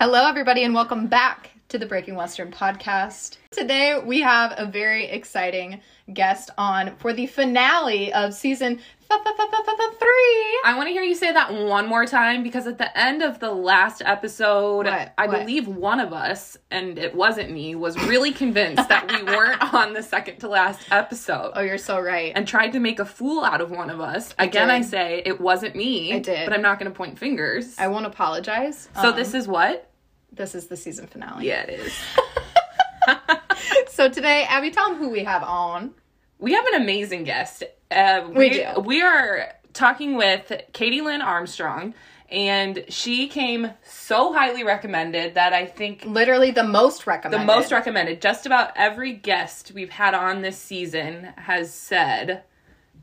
Hello, everybody, and welcome back to the Breaking Western podcast. Today, we have a very exciting guest on for the finale of season three. I want to hear you say that one more time because at the end of the last episode, What? I What? believe one of us, and it wasn't me, was really convinced that we weren't on the second to last episode. Oh, you're so right. And tried to make a fool out of one of us. Again, did. I say it wasn't me. I did. But I'm not going to point fingers. I won't apologize. so Um, this is what? This is the season finale. Yeah, it is. So today, Abby, tell them who we have on. We have an amazing guest. Uh, We do. We are talking with Katie Lynn Armstrong, and she came so highly recommended that I think Literally the most recommended. the most recommended. Just about every guest we've had on this season has said,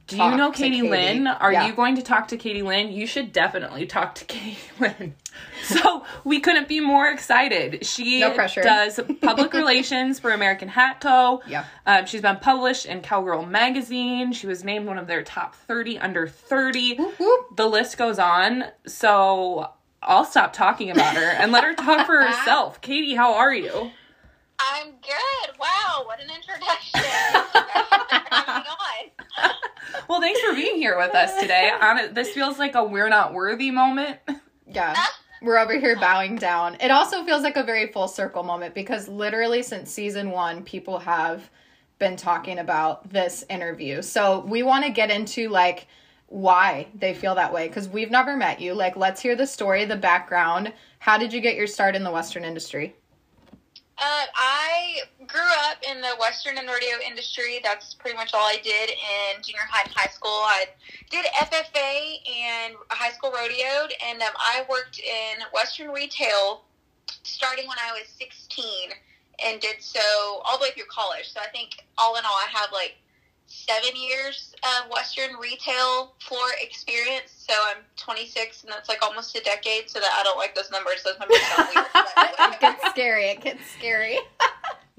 "Do you know Katie, Katie." Lynn? Are Yeah. you going to talk to Katie Lynn? You should definitely talk to Katie Lynn." So we couldn't be more excited. She No does public relations for American Hat Co. Yeah. Um, she's been published in Cowgirl magazine. She was named one of their top 30 under 30. whoop. The list goes on. So I'll stop talking about her and let her talk for herself. Katie, how are you? I'm good. Wow, what an introduction. Thanks for having me on. Well, thanks for being here with us today. On this feels like a we're not worthy moment. Yeah. We're over here bowing down. It also feels like a very full circle moment because literally since season one, people have been talking about this interview. So we want to get into like why they feel that way because we've never met you. Like, let's hear the story, the background. How did you get your start in the Western industry? Uh, I grew up in the Western and rodeo industry. That's pretty much all I did in junior high and high school. I did FFA and high school rodeoed, and um, I worked in Western retail starting when I was 16 and did so all the way through college. So I think all in all, I have like seven years of Western retail floor experience. So I'm 26, and that's like almost a decade. So that I don't like those numbers. Those numbers sound weird. it gets scary. It gets scary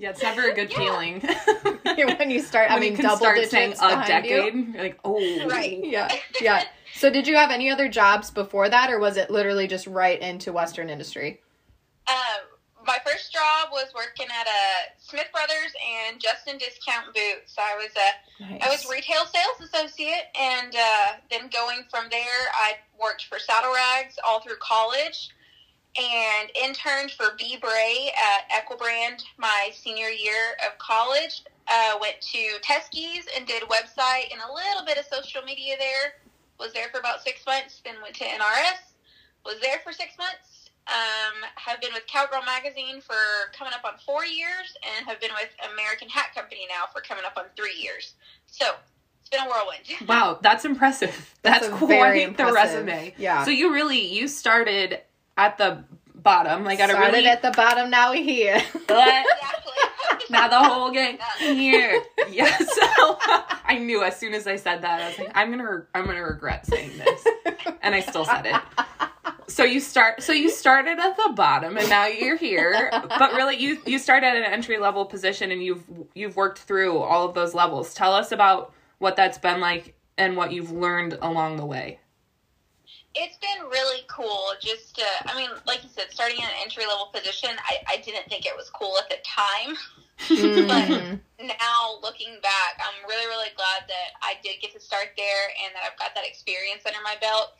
Yeah, it's never a good feeling. when you start when having you double start digits saying a behind you. decade, you're like, oh, Right. Yeah, yeah. So did you have any other jobs before that, or was it literally just right into Western industry? My first job was working at a Smith Brothers and Justin Discount Boots. I was a I was retail sales associate, and uh, then going from there, I worked for Saddle Rags all through college, and interned for B Bray at Equibrand my senior year of college. Uh, went to Teskey's and did website and a little bit of social media there. Was there for about six months. Then went to NRS. Was there for six months. Um, have been with Cowgirl Magazine for coming up on four years, and have been with American Hat Company now for coming up on three years. So it's been a whirlwind. Wow, that's impressive. That's, That's quite very the impressive. resume. Yeah. So you really you started at the bottom, like at a Started really at the bottom, now we're here. What? exactly. now the whole gang here. Yeah. So I knew as soon as I said that, I was like, I'm gonna I'm gonna regret saying this, and I still said it. So you start. So you started at the bottom, and now you're here. But really, you you started at an entry level position, and you've you've worked through all of those levels. Tell us about what that's been like and what you've learned along the way. It's been really cool. Just, to, I mean, like you said, starting in an entry level position, I, I didn't think it was cool at the time. Mhm. Now, looking back, I'm really, really glad that I did get to start there and that I've got that experience under my belt.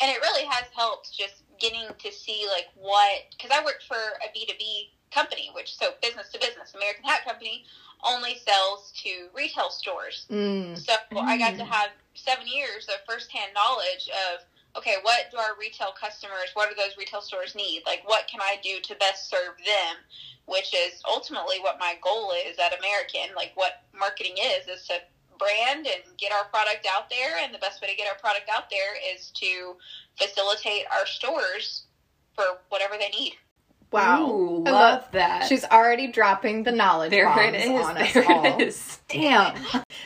And it really has helped just getting to see, like, what, because I worked for a B2B company, which, so business to business, American Hat Company only sells to retail stores. Mm. So I got to have seven years of firsthand knowledge of okay, what do our retail customers, what do those retail stores need? Like, what can I do to best serve them? Which is ultimately what my goal is at American. Like, what marketing is is to brand and get our product out there, and the best way to get our product out there is to facilitate our stores for whatever they need. Wow. Ooh, I love that. She's already dropping the knowledge there bombs it is. on us There all. it is. Damn.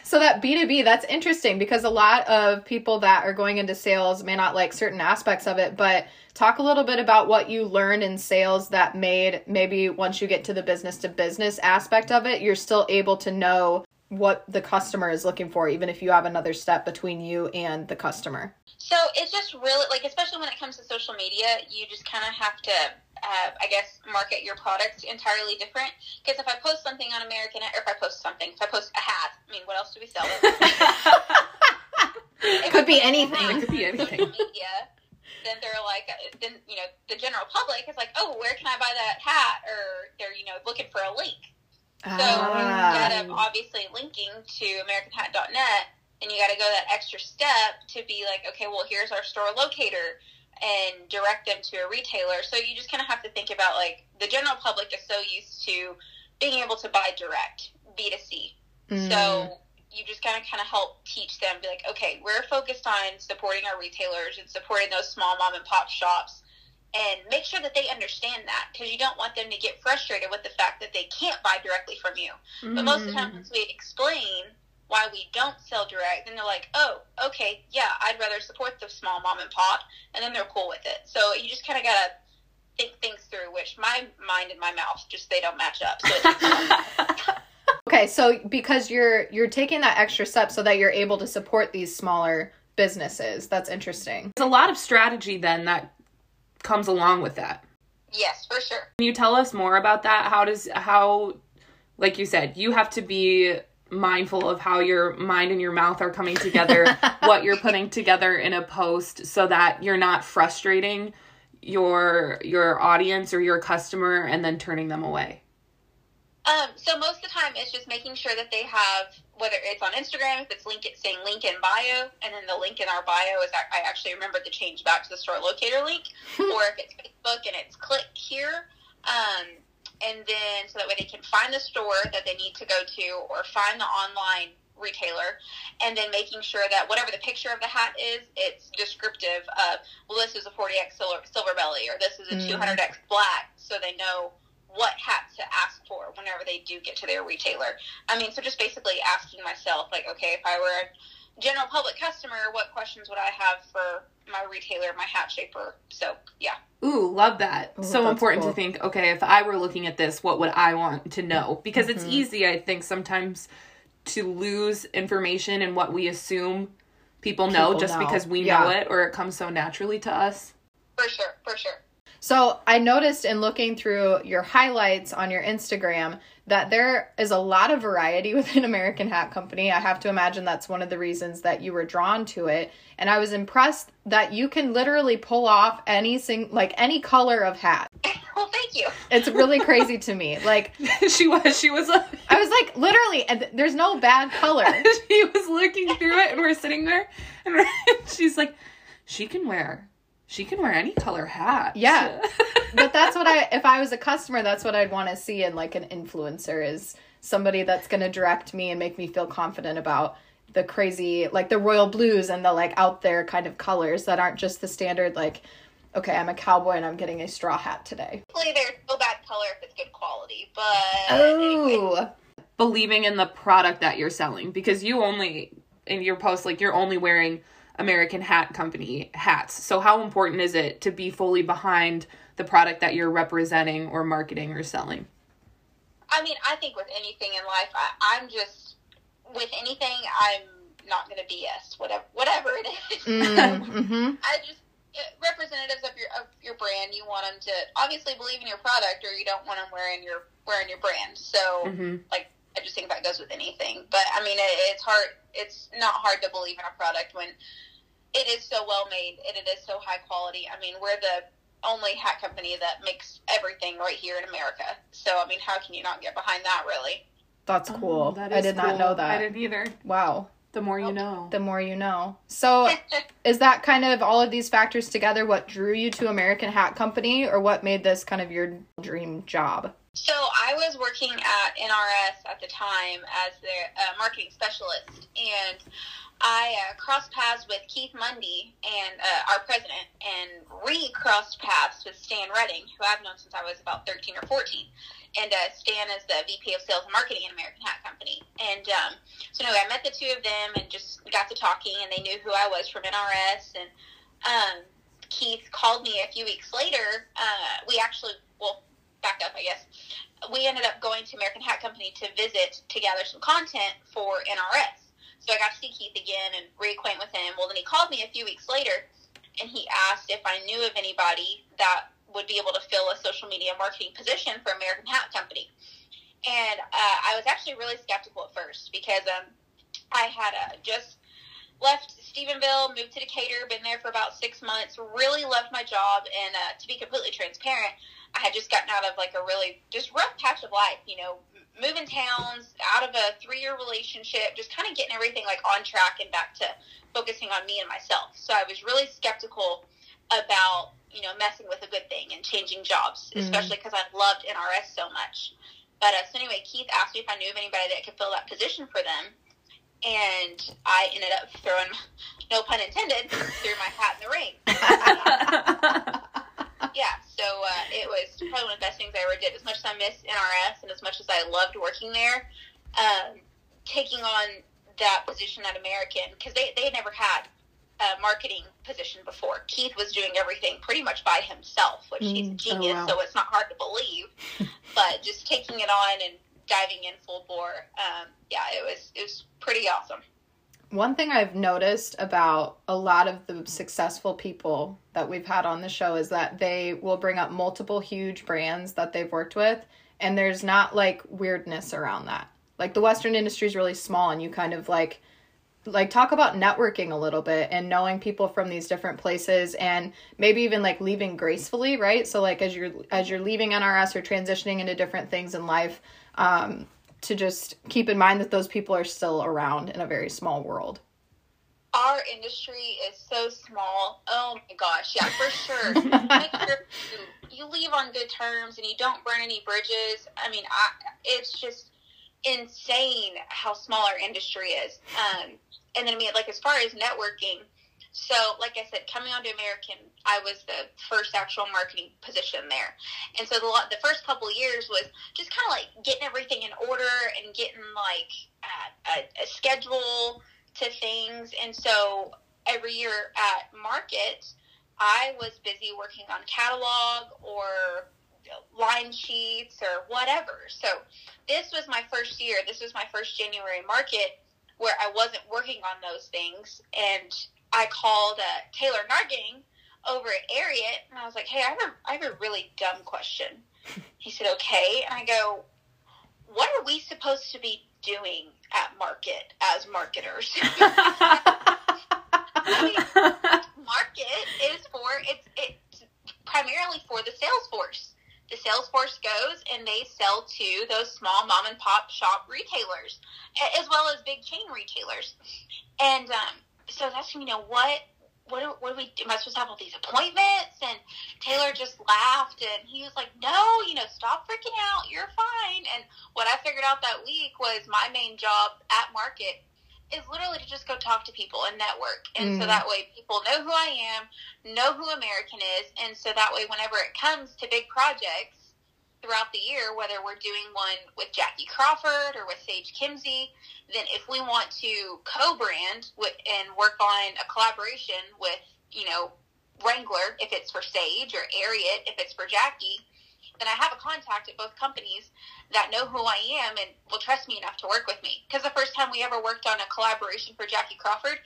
So that B2B, that's interesting because a lot of people that are going into sales may not like certain aspects of it, but talk a little bit about what you learned in sales that made maybe once you get to the business to business aspect of it, you're still able to know what the customer is looking for, even if you have another step between you and the customer? So it's just really like, especially when it comes to social media, you just kind of have to, uh, I guess, market your products entirely different. Because if I post something on American, or if I post something, if I post a hat, I mean, what else do we sell? it could be anything. It could be anything. Social media, then they're like, then you know, the general public is like, oh, where can I buy that hat? Or they're you know looking for a link. So Ah. instead of obviously linking to AmericanHat.net, and you got to go that extra step to be like, okay, well, here's our store locator and direct them to a retailer. So you just kind of have to think about like the general public is so used to being able to buy direct B2C. Mm. So you just kind of kind of help teach them, be like, okay, we're focused on supporting our retailers and supporting those small mom and pop shops, and make sure that they understand that because you don't want them to get frustrated with the fact that they can't buy directly from you. But most of the time, mm. once we explain why we don't sell direct, then they're like, oh, okay, yeah, I'd rather support the small mom and pop, and then they're cool with it. So you just kind of gotta think things through, which my mind and my mouth just they don't match up. So Okay, so because you're you're taking that extra step so that you're able to support these smaller businesses. That's interesting. There's a lot of strategy then that comes along with that. yes, for sure. Can you tell us more about that? How does how like you said, you have to be mindful of how your mind and your mouth are coming together, what you're putting together in a post so that you're not frustrating your your audience or your customer and then turning them away. Um, so most of the time, it's just making sure that they have whether it's on Instagram, if it's link it saying link in bio, and then the link in our bio is I actually remembered to change back to the store locator link, or if it's Facebook and it's click here, um, and then so that way they can find the store that they need to go to or find the online retailer, and then making sure that whatever the picture of the hat is, it's descriptive of well, this is a 40x silver, silver belly or this is a Mm. 200x black, so they know what hat to ask for whenever they do get to their retailer. I mean, so just basically asking myself, like, okay, if I were a general public customer, what questions would I have for my retailer, my hat shaper? So, yeah. Ooh, love that. Ooh, so important cool. to think, okay, if I were looking at this, what would I want to know? Because it's Mhm. easy, I think, sometimes to lose information and what we assume people know People just know. because we Yeah. know it or it comes so naturally to us. For sure, for sure. So I noticed in looking through your highlights on your Instagram that there is a lot of variety within American Hat Company. I have to imagine that's one of the reasons that you were drawn to it. And I was impressed that you can literally pull off any sing like any color of hat. well, thank you. It's really crazy to me. Like she was she was like, I was like literally and there's no bad color. she was looking through it and we're sitting there and she's like she can wear she can wear any color hat. Yeah. but that's what I if I was a customer, that's what I'd want to see in like an influencer is somebody that's going to direct me and make me feel confident about the crazy like the royal blues and the like out there kind of colors that aren't just the standard like okay, I'm a cowboy and I'm getting a straw hat today. Hopefully, there's no bad color if it's good quality. But anyway. Oh. believing in the product that you're selling because you only in your post like you're only wearing American Hat Company hats. So how important is it to be fully behind the product that you're representing or marketing or selling? I mean, I think with anything in life, I, I'm just with anything. I'm not going to BS whatever whatever it is. Mm, mhm. I just uh, representatives of your of your brand. You want them to obviously believe in your product, or you don't want them wearing your wearing your brand. So Mhm. I just think that goes with anything. But I mean, it, it's hard. It's not hard to believe in a product when it is so well made and it is so high quality. I mean, we're the only hat company that makes everything right here in America. So I mean, how can you not get behind that? Really? That's oh, cool. Oh, that I is did not know that. I didn't either. Wow. The more you know. The more you know. So is that kind of all of these factors together what drew you to American Hat Company or what made this kind of your dream job? So I was working at NRS at the time as their uh, marketing specialist, and I uh, crossed paths with Keith Mundy and uh, our president, and re-crossed paths with Stan Redding, who I've known since I was about 13 or 14. And uh, Stan is the VP of Sales and Marketing in American Hat Company. And um, so anyway, I met the two of them and just got to talking, and they knew who I was from NRS. And um, Keith called me a few weeks later. Uh, we actually, well, back up, I guess. we ended up going to American Hat Company to visit to gather some content for NRS. So I got to see Keith again and reacquaint with him. Well, then he called me a few weeks later and he asked if I knew of anybody that would be able to fill a social media marketing position for American Hat Company. And uh, I was actually really skeptical at first because um, I had uh, just left Stephenville, moved to Decatur, been there for about six months, really loved my job. And uh, to be completely transparent, I had just gotten out of like a really just rough patch of life, you know, moving towns, out of a three year relationship, just kind of getting everything like on track and back to focusing on me and myself. So I was really skeptical about, you know, messing with a good thing and changing jobs, mm-hmm. especially because I loved NRS so much. But uh, so anyway, Keith asked me if I knew of anybody that could fill that position for them. And I ended up throwing, no pun intended, threw my hat in the ring. yeah, so uh, it was probably one of the best things I ever did. As much as I miss NRS and as much as I loved working there, um, taking on that position at American, because they, they had never had a marketing position before. Keith was doing everything pretty much by himself, which mm, he's a genius, oh, wow. so it's not hard to believe. but just taking it on and diving in full bore, um, yeah, it was it was pretty awesome. One thing I've noticed about a lot of the successful people that we've had on the show is that they will bring up multiple huge brands that they've worked with, and there's not like weirdness around that. Like the Western industry is really small, and you kind of like like talk about networking a little bit and knowing people from these different places and maybe even like leaving gracefully right so like as you're as you're leaving nrs or transitioning into different things in life um, to just keep in mind that those people are still around in a very small world. Our industry is so small. Oh my gosh. Yeah for sure. Make sure you, you leave on good terms and you don't burn any bridges. I mean I, it's just insane how small our industry is. Um, and then I mean, like as far as networking, so like I said, coming onto American, I was the first actual marketing position there, and so the the first couple years was just kind of like getting everything in order and getting like a, a, a schedule to things, and so every year at market, I was busy working on catalog or line sheets or whatever. So this was my first year. This was my first January market where I wasn't working on those things. And I called uh, Taylor Nargang over at Ariat, and I was like, "Hey, I have a I have a really dumb question." He said, "Okay," and I go, "What are we supposed to be doing at market as marketers?" I mean, market is for it's it's primarily for the sales force the sales force goes and they sell to those small mom and pop shop retailers as well as big chain retailers and um, so that's you know what what do, what do we am I supposed to have all these appointments? And Taylor just laughed and he was like, No, you know, stop freaking out. You're fine. And what I figured out that week was my main job at market is literally to just go talk to people and network. And mm. so that way people know who I am, know who American is. And so that way, whenever it comes to big projects throughout the year, whether we're doing one with Jackie Crawford or with Sage Kimzey, then if we want to co brand and work on a collaboration with, you know, Wrangler, if it's for Sage, or Ariat, if it's for Jackie, then I have a contact at both companies that know who I am and will trust me enough to work with me. Because the first time we ever worked on a collaboration for Jackie Crawford,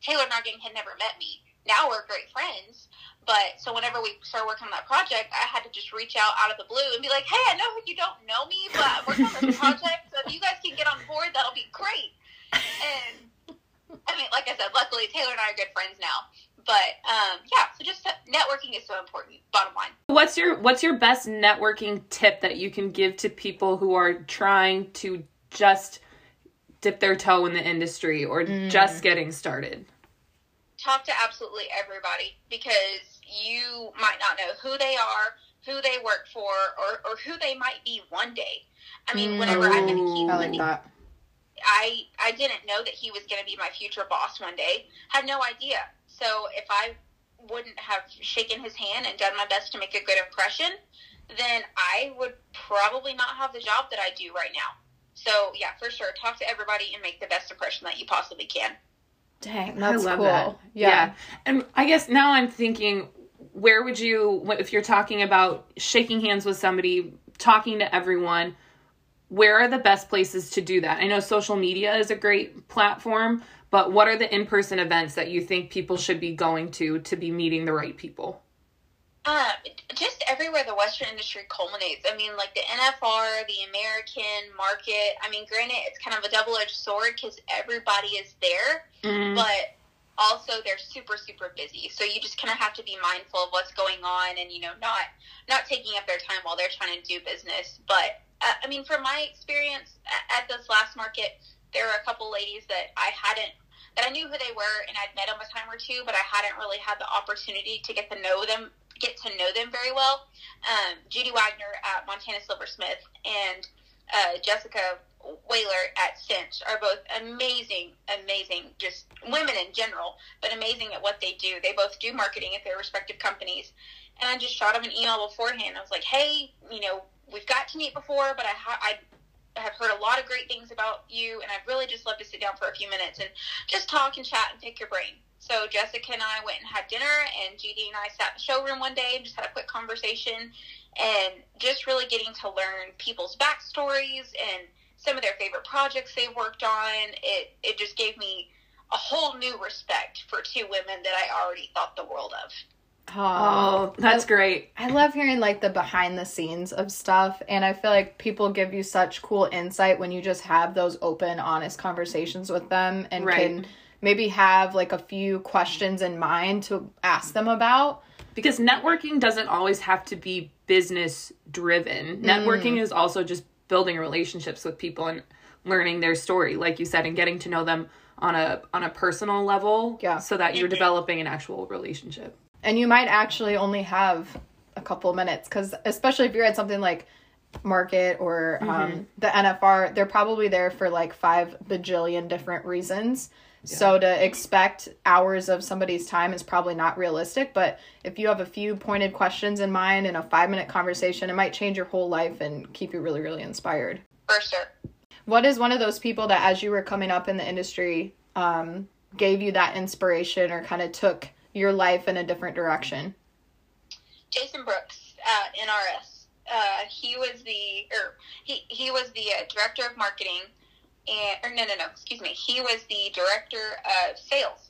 Taylor Nargang had never met me. Now we're great friends, but so whenever we started working on that project, I had to just reach out out of the blue and be like, "Hey, I know you don't know me, but I'm working on this project, so if you guys can get on board, that'll be great." And I mean, like I said, luckily Taylor and I are good friends now but um, yeah, so just networking is so important. Bottom line. What's your What's your best networking tip that you can give to people who are trying to just dip their toe in the industry or mm. just getting started? Talk to absolutely everybody because you might not know who they are, who they work for, or, or who they might be one day. I mean, mm. whenever I met Keith, I like that. I I didn't know that he was going to be my future boss one day. Had no idea. So if I wouldn't have shaken his hand and done my best to make a good impression, then I would probably not have the job that I do right now. So yeah, for sure, talk to everybody and make the best impression that you possibly can. Dang, that's cool. That. Yeah. yeah. And I guess now I'm thinking, where would you, if you're talking about shaking hands with somebody, talking to everyone, where are the best places to do that? I know social media is a great platform, but what are the in person events that you think people should be going to to be meeting the right people? Um, just everywhere the Western industry culminates. I mean, like the NFR, the American market. I mean, granted, it's kind of a double edged sword because everybody is there, Mm-hmm. but also they're super super busy. So you just kind of have to be mindful of what's going on, and you know, not not taking up their time while they're trying to do business. But uh, I mean, from my experience at, at this last market, there were a couple ladies that I hadn't that I knew who they were and I'd met them a time or two, but I hadn't really had the opportunity to get to know them, get to know them very well. Um, Judy Wagner at Montana Silversmith and uh, Jessica Whaler at Cinch are both amazing, amazing, just women in general, but amazing at what they do. They both do marketing at their respective companies. And I just shot them an email beforehand. I was like, hey, you know, we've got to meet before, but I, ha- I have heard a lot of great things about you, and I'd really just love to sit down for a few minutes and just talk and chat and pick your brain. So Jessica and I went and had dinner, and Judy and I sat in the showroom one day and just had a quick conversation, and just really getting to learn people's backstories and some of their favorite projects they've worked on. It it just gave me a whole new respect for two women that I already thought the world of. Oh, oh that's great. I love hearing like the behind the scenes of stuff and I feel like people give you such cool insight when you just have those open honest conversations with them and Right. can maybe have like a few questions in mind to ask them about. Because networking doesn't always have to be business driven. Mm. Networking is also just building relationships with people and learning their story, like you said, and getting to know them on a on a personal level. Yeah. So that you're mm-hmm. developing an actual relationship. And you might actually only have a couple minutes cuz especially if you're at something like market or um, the NFR, they're probably there for like 5 bajillion different reasons. So to expect hours of somebody's time is probably not realistic, but if you have a few pointed questions in mind in a 5-minute conversation, it might change your whole life and keep you really really inspired. For sure. What is one of those people that as you were coming up in the industry um, gave you that inspiration or kind of took your life in a different direction? Jason Brooks at NRS. Uh, he was the or he he was the uh, director of marketing, and or no no no excuse me he was the director of sales,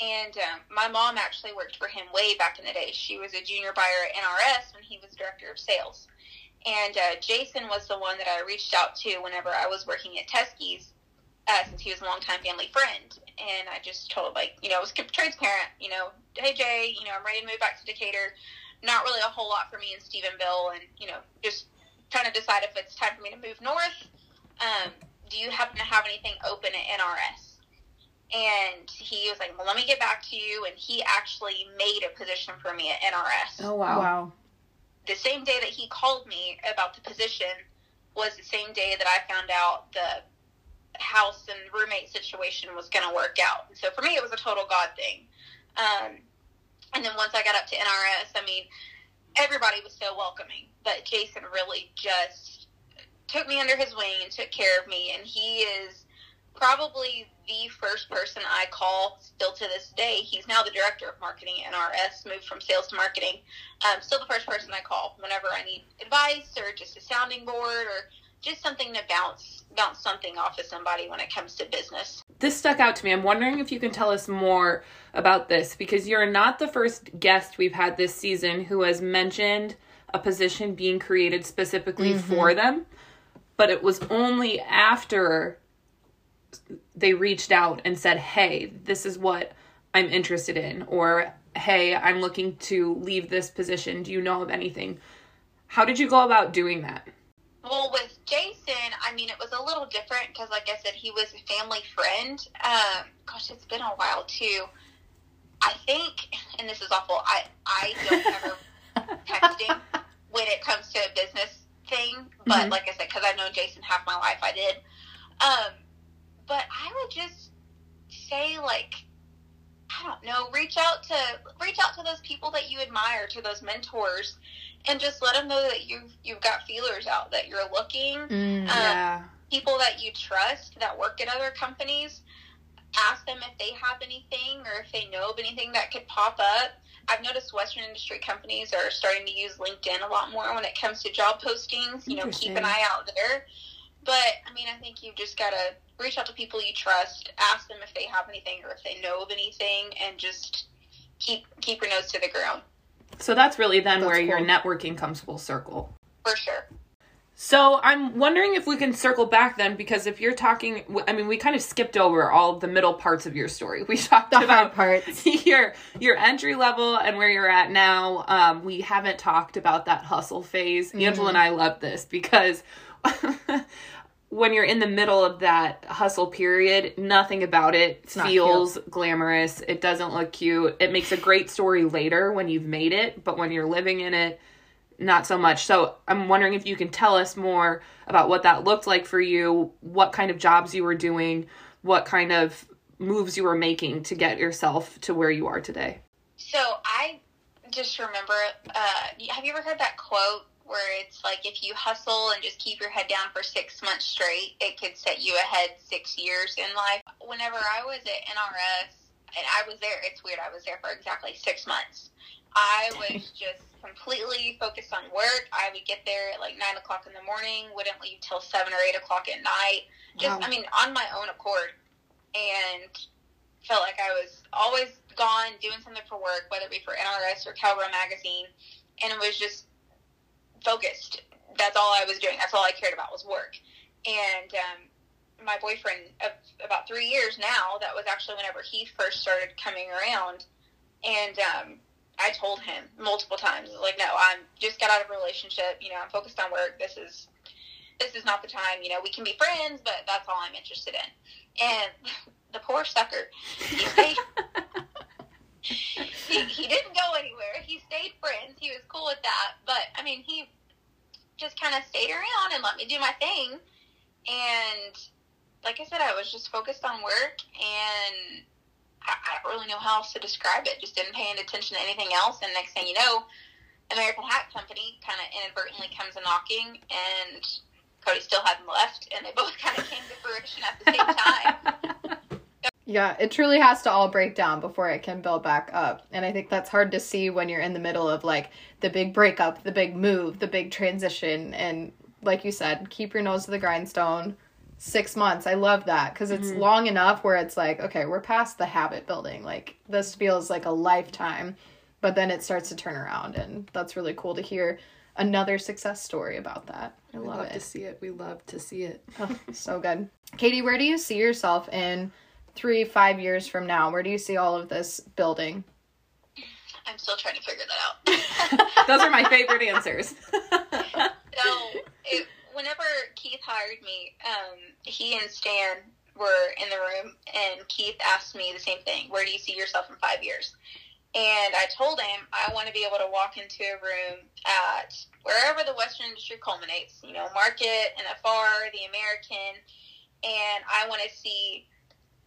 and um, my mom actually worked for him way back in the day. She was a junior buyer at NRS when he was director of sales, and uh, Jason was the one that I reached out to whenever I was working at Teskey's. Uh, since he was a longtime family friend, and I just told like you know I was transparent, you know, hey Jay, you know I'm ready to move back to Decatur not really a whole lot for me in Stephenville, and you know, just trying to decide if it's time for me to move north. Um, do you happen to have anything open at NRS? And he was like, "Well, let me get back to you." And he actually made a position for me at NRS. Oh wow. Wow. The same day that he called me about the position was the same day that I found out the house and roommate situation was going to work out. And so for me, it was a total God thing. Um, and then once I got up to NRS, I mean, everybody was so welcoming. But Jason really just took me under his wing and took care of me. And he is probably the first person I call still to this day. He's now the director of marketing at NRS, moved from sales to marketing. Um, still the first person I call whenever I need advice or just a sounding board or just something to bounce bounce something off of somebody when it comes to business. This stuck out to me. I'm wondering if you can tell us more about this because you're not the first guest we've had this season who has mentioned a position being created specifically mm-hmm. for them, but it was only after they reached out and said, "Hey, this is what I'm interested in," or "Hey, I'm looking to leave this position. Do you know of anything?" How did you go about doing that? Well, with Jason, I mean, it was a little different because, like I said, he was a family friend. Um, gosh, it's been a while too. I think, and this is awful. I I don't ever text him when it comes to a business thing. But Mhm. like I said, because I've known Jason half my life, I did. Um, but I would just say like. I don't know. Reach out to reach out to those people that you admire, to those mentors, and just let them know that you've you've got feelers out, that you're looking. Mm, Um, yeah. People that you trust that work at other companies, ask them if they have anything or if they know of anything that could pop up. I've noticed Western industry companies are starting to use LinkedIn a lot more when it comes to job postings. You know, keep an eye out there. But I mean, I think you've just got to reach out to people you trust, ask them if they have anything or if they know of anything, and just keep keep your nose to the ground. So that's really then That's where your networking comes full circle. For sure. So I'm wondering if we can circle back then, because if you're talking, I mean, we kind of skipped over all the middle parts of your story. We talked The about parts. your your entry level and where you're at now. Um, we haven't talked about that hustle phase. Angela and I love this because when you're in the middle of that hustle period, nothing about it not feels glamorous. It doesn't look cute. It makes a great story later when you've made it, but when you're living in it, not so much. So I'm wondering if you can tell us more about what that looked like for you, what kind of jobs you were doing, what kind of moves you were making to get yourself to where you are today. So I just remember. Uh, have you ever heard that quote where it's like, if you hustle and just keep your head down for six months straight, it could set you ahead six years in life. Whenever I was at NRS, and I was there, it's weird. I was there for exactly six months. I was just completely focused on work. I would get there at like nine o'clock in the morning, wouldn't leave till seven or eight o'clock at night. Just, Wow. I mean, on my own accord, and felt like I was always gone doing something for work, whether it be for NRS or Cowgirl Magazine, and it was just focused. That's all I was doing. That's all I cared about was work. And um, my boyfriend of about three years now, that was actually whenever he first started coming around, and um, I told him multiple times, like, no, I'm just got out of a relationship. You know, I'm focused on work. This is this is not the time. You know, we can be friends, but that's all I'm interested in. And the poor sucker, he stayed. he, he didn't go anywhere. He stayed friends. He was cool with that. But I mean, he just kind of stayed around and let me do my thing. And like I said, I was just focused on work, and I, I don't really know how else to describe it. Just didn't pay any attention to anything else. And next thing you know, American Hat Company kind of inadvertently comes a knocking, and Cody still hadn't left, and they both kind of came to fruition at the same time. Yeah, it truly has to all break down before it can build back up. And I think that's hard to see when you're in the middle of like the big breakup, the big move, the big transition. And like you said, keep your nose to the grindstone. Six months. I love that because it's mm-hmm. long enough where it's like, okay, we're past the habit building. Like this feels like a lifetime, but then it starts to turn around. And that's really cool to hear another success story about that. I love, love it. to see it. We love to see it. Oh, so good. Katie, where do you see yourself in three, five years from now? Where do you see all of this building? I'm still trying to figure that out. Those are my favorite answers. So, it, whenever Keith hired me, um, he and Stan were in the room, and Keith asked me the same thing Where do you see yourself in five years? And I told him I want to be able to walk into a room at wherever the Western industry culminates, you know, Market, NFR, the American, and I want to see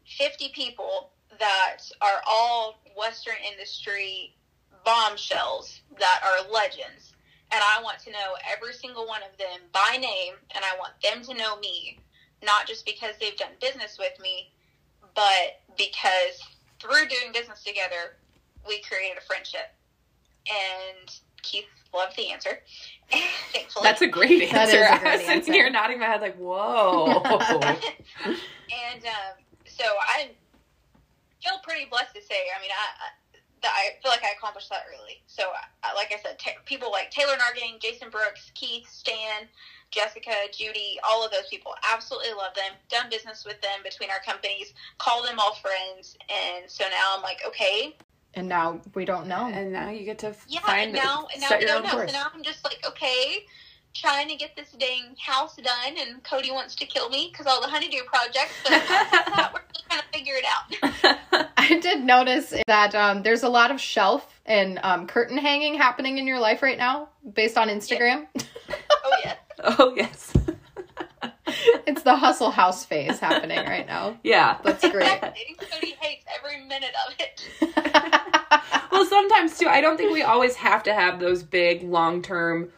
50 people that are all Western industry bombshells that are legends and I want to know every single one of them by name, and I want them to know me, not just because they've done business with me, but because through doing business together, we created a friendship. And Keith loved the answer. Thankfully. That's a great That is answer. a I great was sitting answer. here nodding my head like, whoa. and um, so I feel pretty blessed to say. I mean, I, I that I feel like I accomplished that early. So, I, like I said, ta people like Taylor Nargang, Jason Brooks, Keith, Stan, Jessica, Judy, all of those people, absolutely love them. Done business with them between our companies, call them all friends, and so now I'm like, okay, And now we don't know. and now you get to yeah. find and now, and now set we your don't own know. course. So now I'm just like, okay. Trying to get this dang house done, and Cody wants to kill me because all the honeydew projects. But we're still trying to figure it out. I did notice that um, there's a lot of shelf and um, curtain hanging happening in your life right now based on Instagram. Oh yeah. oh yes. it's the hustle house phase happening right now. yeah. That's great. Cody hates every minute of it. well, sometimes too, I don't think we always have to have those big long term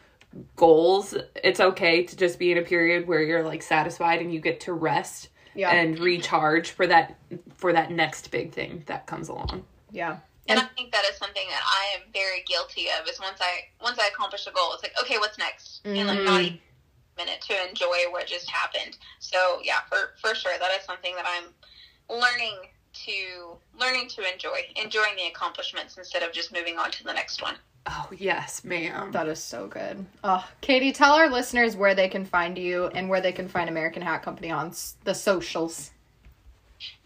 goals. It's okay to just be in a period where you're like satisfied and you get to rest yeah. and recharge for that for that next big thing that comes along. Yeah. And, and I think that is something that I am very guilty of. Is once I once I accomplish a goal, it's like okay, what's next? Mm-hmm. And like not even a minute to enjoy what just happened. So yeah, for for sure, that is something that I'm learning to learning to enjoy, enjoying the accomplishments instead of just moving on to the next one. Oh yes, ma'am. That is so good. Oh, Katie, tell our listeners where they can find you and where they can find American Hat Company on the socials.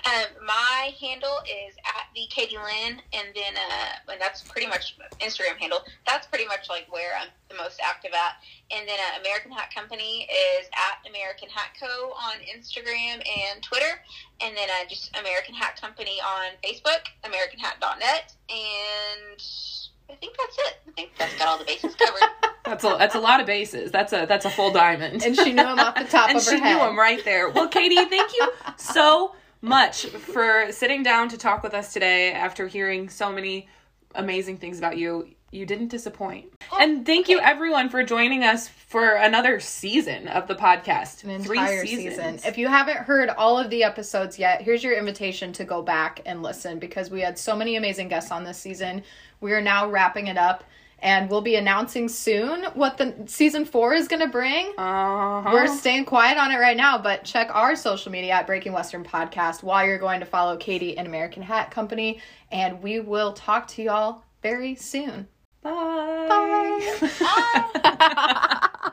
Um, my handle is at the Katie Lynn, and then uh, and that's pretty much Instagram handle. That's pretty much like where I'm the most active at. And then uh, American Hat Company is at American Hat Co on Instagram and Twitter, and then uh, just American Hat Company on Facebook, AmericanHat.net, and I think that's it. I think that's got all the bases covered. That's a that's a lot of bases. That's a that's a full diamond. And she knew him off the top and of her she head. knew him right there. Well, Katie, thank you so much for sitting down to talk with us today after hearing so many amazing things about you. You didn't disappoint. Oh, and thank you everyone for joining us for another season of the podcast. An entire season. If you haven't heard all of the episodes yet, here's your invitation to go back and listen because we had so many amazing guests on this season. We are now wrapping it up and we'll be announcing soon what the season four is going to bring. Uh-huh. We're staying quiet on it right now, but check our social media at Breaking Western Podcast while you're going to follow Katie and American Hat Company, and we will talk to y'all very soon. Bye. Bye.